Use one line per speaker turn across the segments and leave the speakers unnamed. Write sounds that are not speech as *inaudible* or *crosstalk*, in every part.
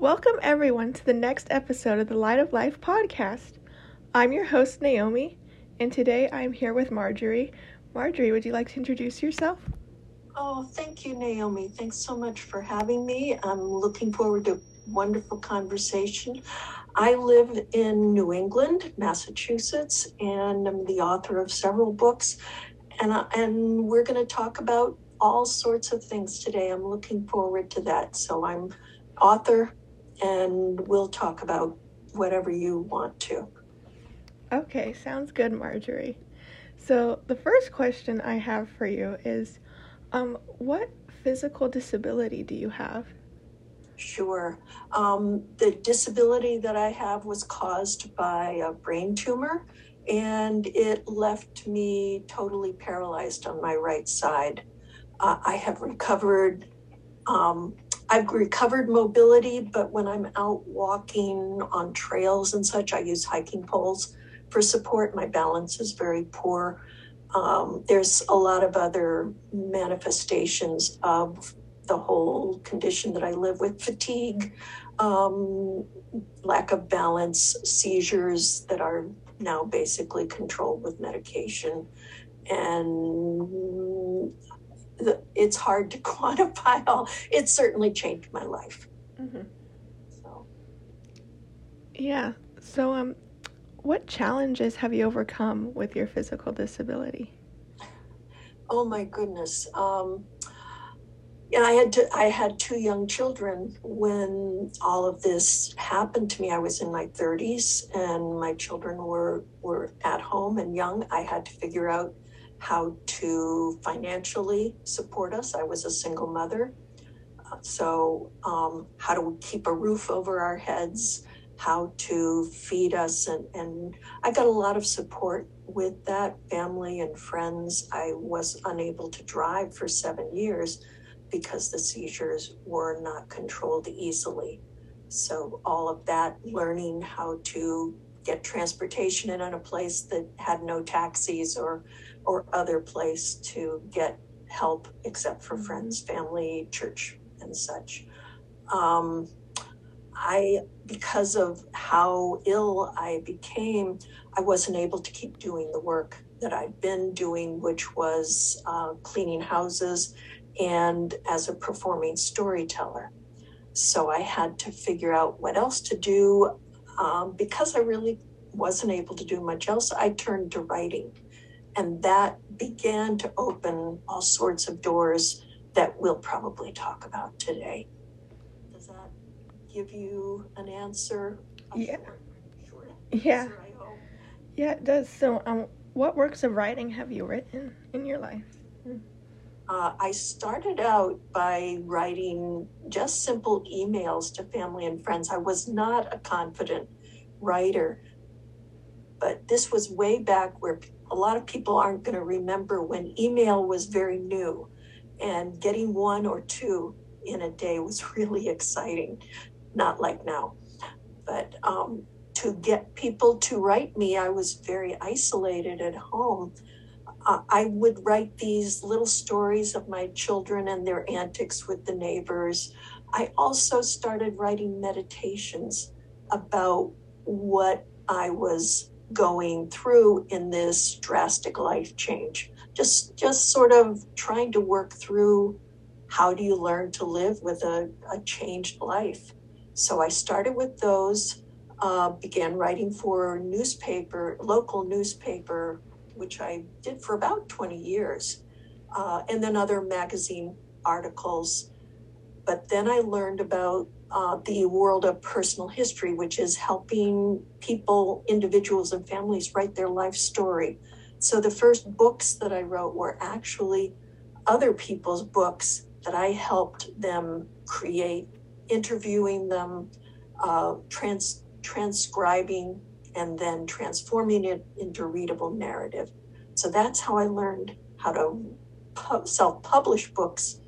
Welcome, everyone, to the next episode of the Light of Life podcast. I'm your host, Naomi, and today I'm here with Marjorie. Marjorie, would you like to introduce yourself?
Oh, thank you, Naomi. Thanks so much for having me. I'm looking forward to a wonderful conversation. I live in New England, Massachusetts, and I'm the author of several books. And, I, and we're going to talk about all sorts of things today. I'm looking forward to that. So I'm author, and we'll talk about whatever you want to.
Okay, sounds good, Marjorie. So the first question I have for you is, um, what physical disability do you have?
Sure. Um, the disability that I have was caused by a brain tumor, and it left me totally paralyzed on my right side. Uh, I have recovered um, I've recovered mobility, but when I'm out walking on trails and such, I use hiking poles for support. My balance is very poor. Um, there's a lot of other manifestations of the whole condition that I live with fatigue, um, lack of balance, seizures that are now basically controlled with medication. And it's hard to *laughs* quantify all. It certainly changed my life. Mm-hmm.
So. Yeah. So, um, what challenges have you overcome with your physical disability?
Oh my goodness. Um, yeah, I had to, I had two young children when all of this happened to me. I was in my 30s, and my children were were at home and young. I had to figure out how to financially support us. I was a single mother. Uh, so, um, how to keep a roof over our heads, how to feed us. And, and I got a lot of support with that family and friends. I was unable to drive for seven years because the seizures were not controlled easily. So, all of that, learning how to get transportation in a place that had no taxis or or other place to get help except for mm-hmm. friends, family, church, and such. Um, I, because of how ill I became, I wasn't able to keep doing the work that I'd been doing, which was uh, cleaning houses and as a performing storyteller. So I had to figure out what else to do. Um, because I really wasn't able to do much else, I turned to writing. And that began to open all sorts of doors that we'll probably talk about today. Does that give you an answer?
yeah. Yeah. Answer, yeah, it does. So, um, what works of writing have you written in your life?
Uh, I started out by writing just simple emails to family and friends. I was not a confident writer, but this was way back where a lot of people aren't going to remember when email was very new and getting one or two in a day was *laughs* really exciting not like now. But um, to get people to write me i was very isolated at home. Uh, i would write these little stories of my children and their antics with the neighbors. I also started writing meditations about what i was going through in this drastic life change. Just just sort of trying to work through how do you learn to live with a, a changed life. So i started with those uh, began writing for newspaper local newspaper which i did for about 20 years uh, and then other magazine articles. But then i learned about uh, the world of personal history, which is helping people, individuals, and families write their life story. So the first books that I wrote were actually other people's books that I helped them create, interviewing them, uh, trans- transcribing, and then transforming it into readable narrative. So that's how I learned how to pu- self publish books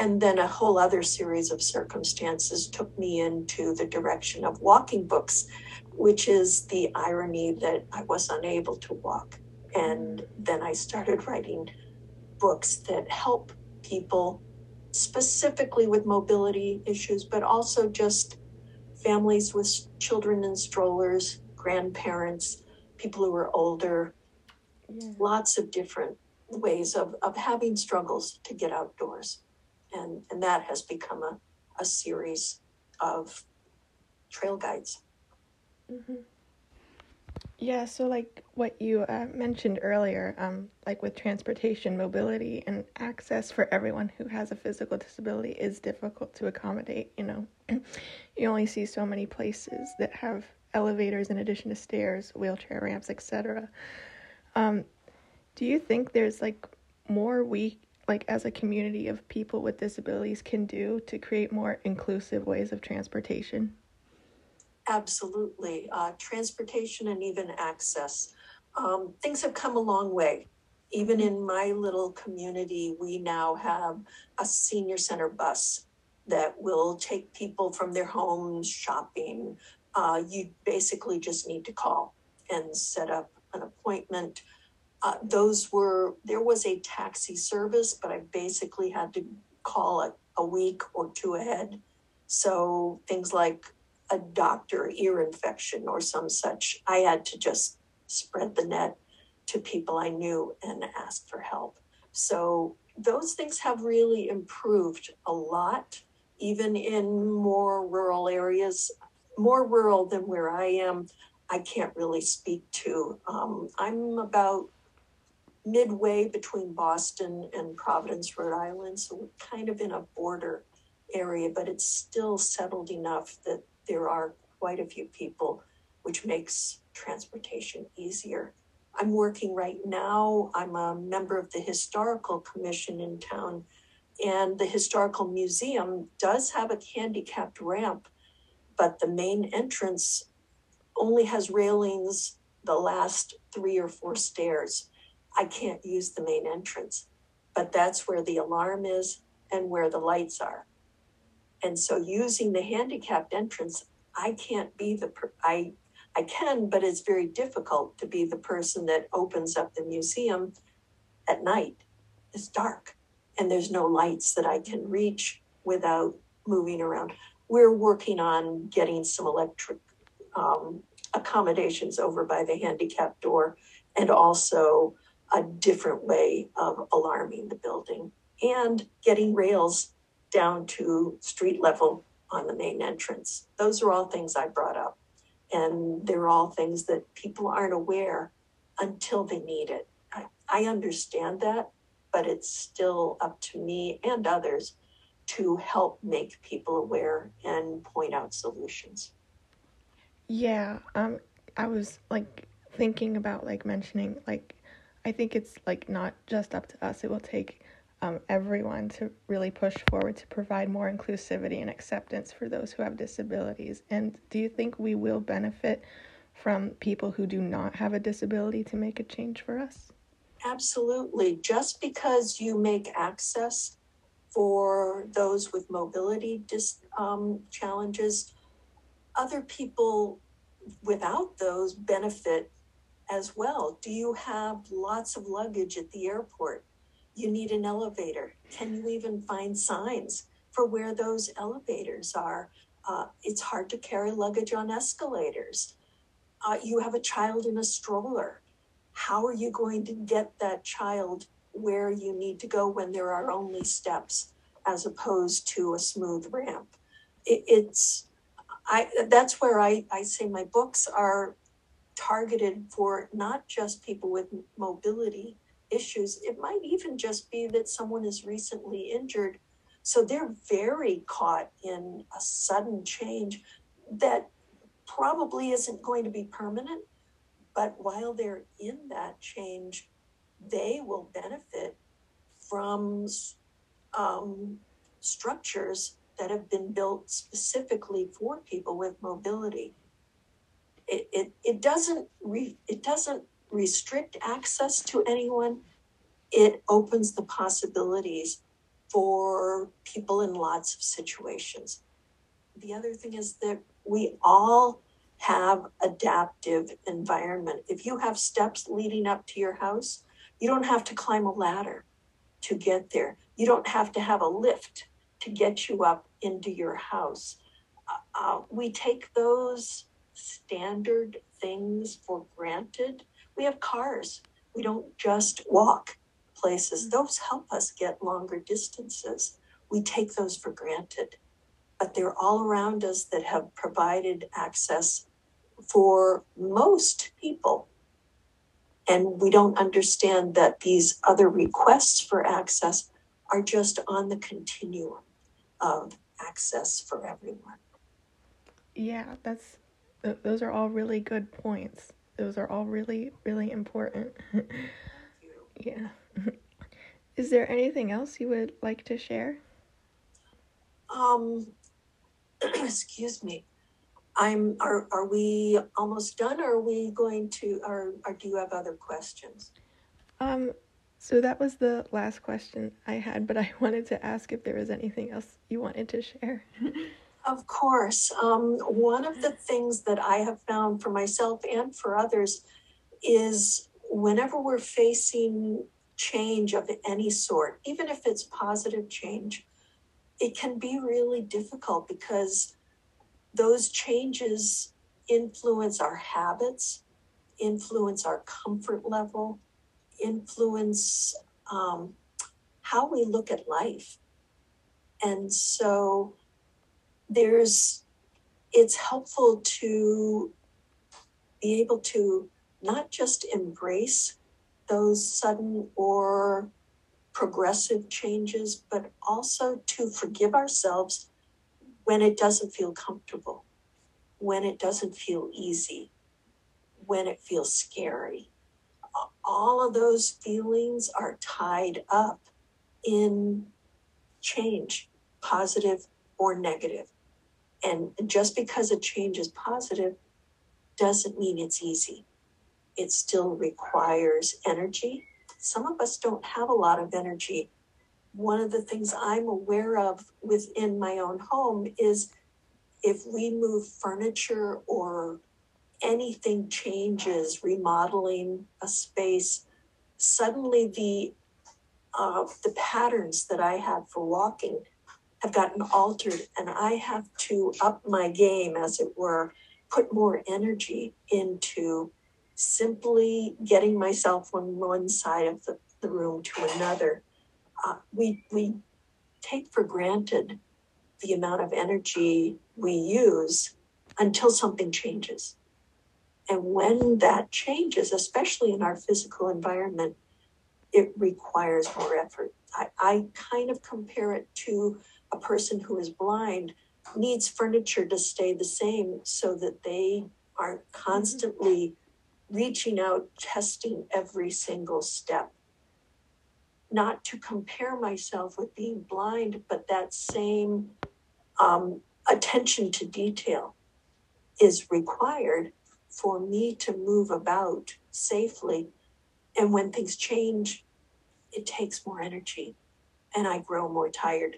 and then a whole other series of circumstances took me into the direction of walking books, which is the irony that I was unable to walk. And then I started writing books that help people specifically with mobility issues, but also just families with children in strollers, grandparents, people who are older, yeah. lots of different ways of, of having struggles to get outdoors. And, and that has become a, a series of trail guides.
Mm-hmm. Yeah, so like what you uh, mentioned earlier, um, like with transportation, mobility, and access for everyone who has a physical disability is difficult to accommodate. You know, *clears throat* you only see so many places that have elevators in addition to stairs, wheelchair ramps, etc. Um, do you think there's like more we like as a community of people with disabilities can do to create more inclusive ways of transportation?
Absolutely. Uh, transportation and even access. Um, things have come a long way. Even in my little community, we now have a senior center bus that will take people from their homes shopping. Uh, you basically just need to call and set up an appointment. Uh, those were, there was a taxi service, but I basically had to call it a week or two ahead. So things like a doctor ear infection or some such, I had to just spread the net to people I knew and ask for help. So those things have really improved a lot, even in more rural areas, more rural than where I am. I can't really speak to. Um, I'm about midway between Boston and Providence, Rhode Island, so we're kind of in a border area, but it's still settled enough that there are quite a few people, which makes transportation easier. I'm working right now. I'm a member of the Historical Commission in town, and the Historical Museum does have a handicapped ramp, but the main entrance only has railings the last three or four stairs. I can't use the main entrance, but that's where the alarm is and where the lights are. And so using the handicapped entrance, I can't be the, per- I, I can, but it's very difficult to be the person that opens up the museum at night. It's dark and there's no lights that I can reach without moving around. We're working on getting some electric um, accommodations over by the handicap door and also a different way of alarming the building and getting rails down to street level on the main entrance. Those are all things I brought up. And they're all things that people aren't aware until they need it. I, I understand that, but it's still up to me and others to help make people aware and point out solutions.
Yeah, um, I was like thinking about like mentioning like I think it's like not just up to us. It will take um, everyone to really push forward to provide more inclusivity and acceptance for those who have disabilities. And do you think we will benefit from people who do not have a disability to make a change for us?
Absolutely. Just because you make access for those with mobility dis- um, challenges, other people without those benefit as well. Do you have lots of luggage at the airport? you need an elevator. Can you even find signs for where those elevators are? Uh, it's hard to carry luggage on escalators. Uh, you have a child in a stroller. How are you going to get that child where you need to go when there are only steps as opposed to a smooth ramp? It, it's I that's where I, I say my books are targeted for not just people with mobility issues. It might even just be that someone is recently injured. So they're very caught in a sudden change that probably isn't going to be permanent. But while they're in that change, they will benefit from um, structures that have been built specifically for people with mobility. It, it, it doesn't re, it doesn't restrict access to anyone, it opens the possibilities for people in lots of situations. The other thing is that we all have adaptive environment. If you have steps leading up to your house, you don't have to climb a ladder to get there. You don't have to have a lift to get you up into your house. Uh, uh, we take those standard things for granted. We have cars. We don't just walk places. Mm-hmm. Those help us get longer distances. We take those for granted. But they're all around us that have provided access for most people. And we don't understand that these other requests for access are just on the continuum of access for everyone.
Yeah, that's those are all really good points. Those are all really really important. *laughs* yeah. *laughs* Is there anything else you would like to share?
Um *clears throat* excuse me. I'm are are we almost done or are we going to or, or do you have other questions?
Um so that was the last question I had, but I *laughs* wanted to ask if there was anything else you wanted to share.
Of course. Um, one of the things that I have found for myself and for others is whenever we're facing change of any sort, even if it's positive change, it can be really difficult because those changes influence our habits, influence our comfort level, influence um, how we look at life. And so there's, it's helpful to be able to not just embrace those sudden or progressive changes, but also to forgive ourselves when it doesn't feel comfortable, when it doesn't feel easy, when it feels scary all of those feelings are tied up in change, positive or negative. And just because a change is positive doesn't mean it's easy. It still requires energy. Some of us don't have a lot of energy. One of the things I'm aware of within my own home is if we move furniture or anything changes, remodeling a space, suddenly the uh, the patterns that I had for walking have gotten altered, and I have to up my game, as it were, put more energy into simply getting myself from one side of the, the room to another. Uh, we we take for granted the amount of energy we use until something changes. And when that changes, especially in our physical environment, it requires more effort. I, I kind of compare it to a person who is blind needs furniture to stay the same so that they are constantly reaching out, testing every single step. Not to compare myself with being blind, but that same um, attention to detail is required for me to move about safely. And when things change, it takes more energy and I grow more tired.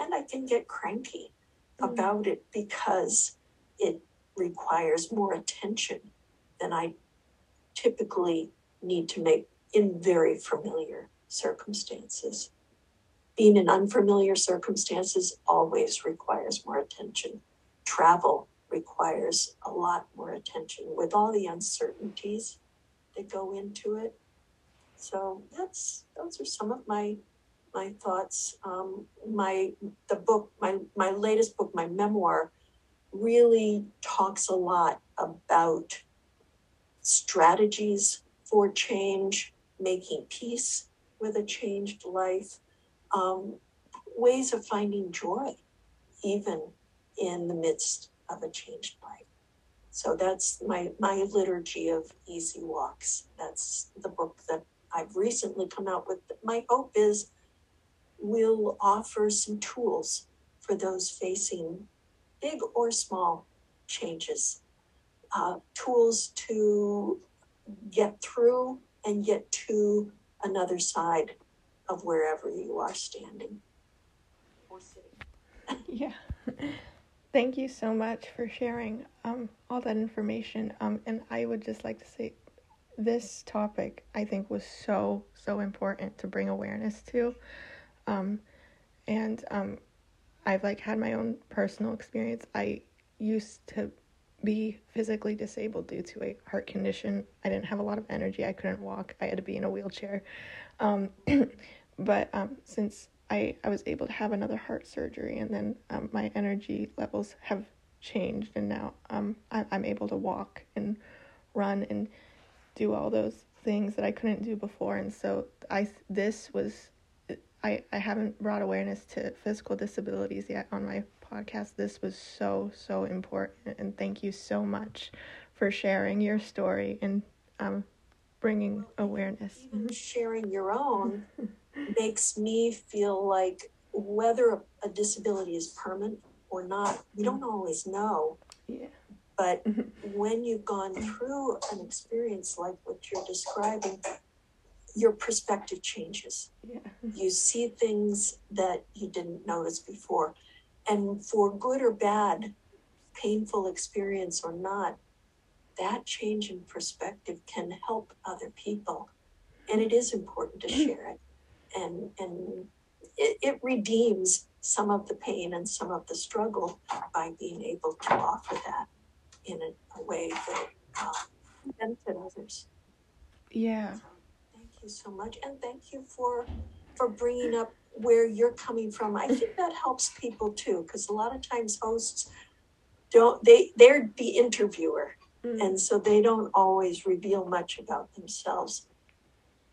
And I can get cranky mm-hmm. about it because it requires more attention than I typically need to make in very familiar circumstances. Being in unfamiliar circumstances always requires more attention. Travel requires a lot more attention with all the uncertainties that go into it. So that's those are some of my my thoughts. Um, my the book, my my latest book, my memoir, really talks a lot about strategies for change, making peace with a changed life, um, ways of finding joy, even in the midst of a changed life. So that's my my liturgy of easy walks. That's the book that I've recently come out with. My hope is we'll offer some tools for those facing big or small changes, uh, tools to get through and get to another side of wherever you are standing or sitting. *laughs*
yeah. Thank you so much for sharing um, all that information. Um, and I would just like to say this topic I think was so, so important to bring awareness to. Um, and um, I've like had my own personal experience. I used to be physically disabled due to a heart condition. I didn't have a lot of energy. I couldn't walk. I had to be in a wheelchair. Um, *clears throat* but um, since I, I was able to have another heart surgery, and then um, my energy levels have changed, and now um, I, I'm able to walk and run and do all those things that I couldn't do before. And so I this was I, I haven't brought awareness to physical disabilities yet on my podcast. This was so, so important. And thank you so much for sharing your story and um, bringing awareness.
Even sharing your own *laughs* makes me feel like whether a disability is permanent or not, we don't always know.
Yeah.
But when you've gone through an experience like what you're describing, your perspective changes.
Yeah.
You see things that you didn't notice before. And for good or bad, painful experience or not, that change in perspective can help other people. And it is important to share it. And, and it, it redeems some of the pain and some of the struggle by being able to offer that in a, a way that uh, benefit others.
Yeah.
Thank you so much, and thank you for for bringing up where you're coming from. I think that helps people too, because a lot of times hosts don't they they're the interviewer,
Mm.
and so they don't always reveal much about themselves.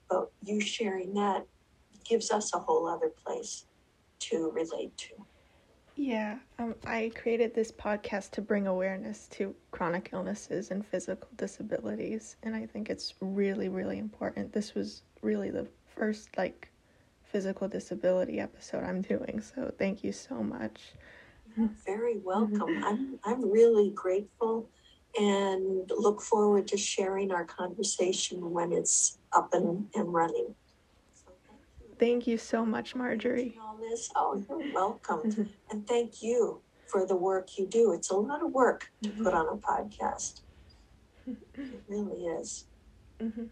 But you sharing that gives us a whole other place to relate to.
Yeah, um, I created this podcast to bring awareness to chronic illnesses and physical disabilities, and I think it's really, really important. This was really the first like physical disability episode I'm doing, so thank you so much.
You're very welcome. I'm I'm really grateful and look forward to sharing our conversation when it's up and, and running.
Thank you. So much, Marjorie.
All this. Oh, you're welcome. And thank you for the work you do. It's a lot of work to put on a podcast. It really is.
Mhm.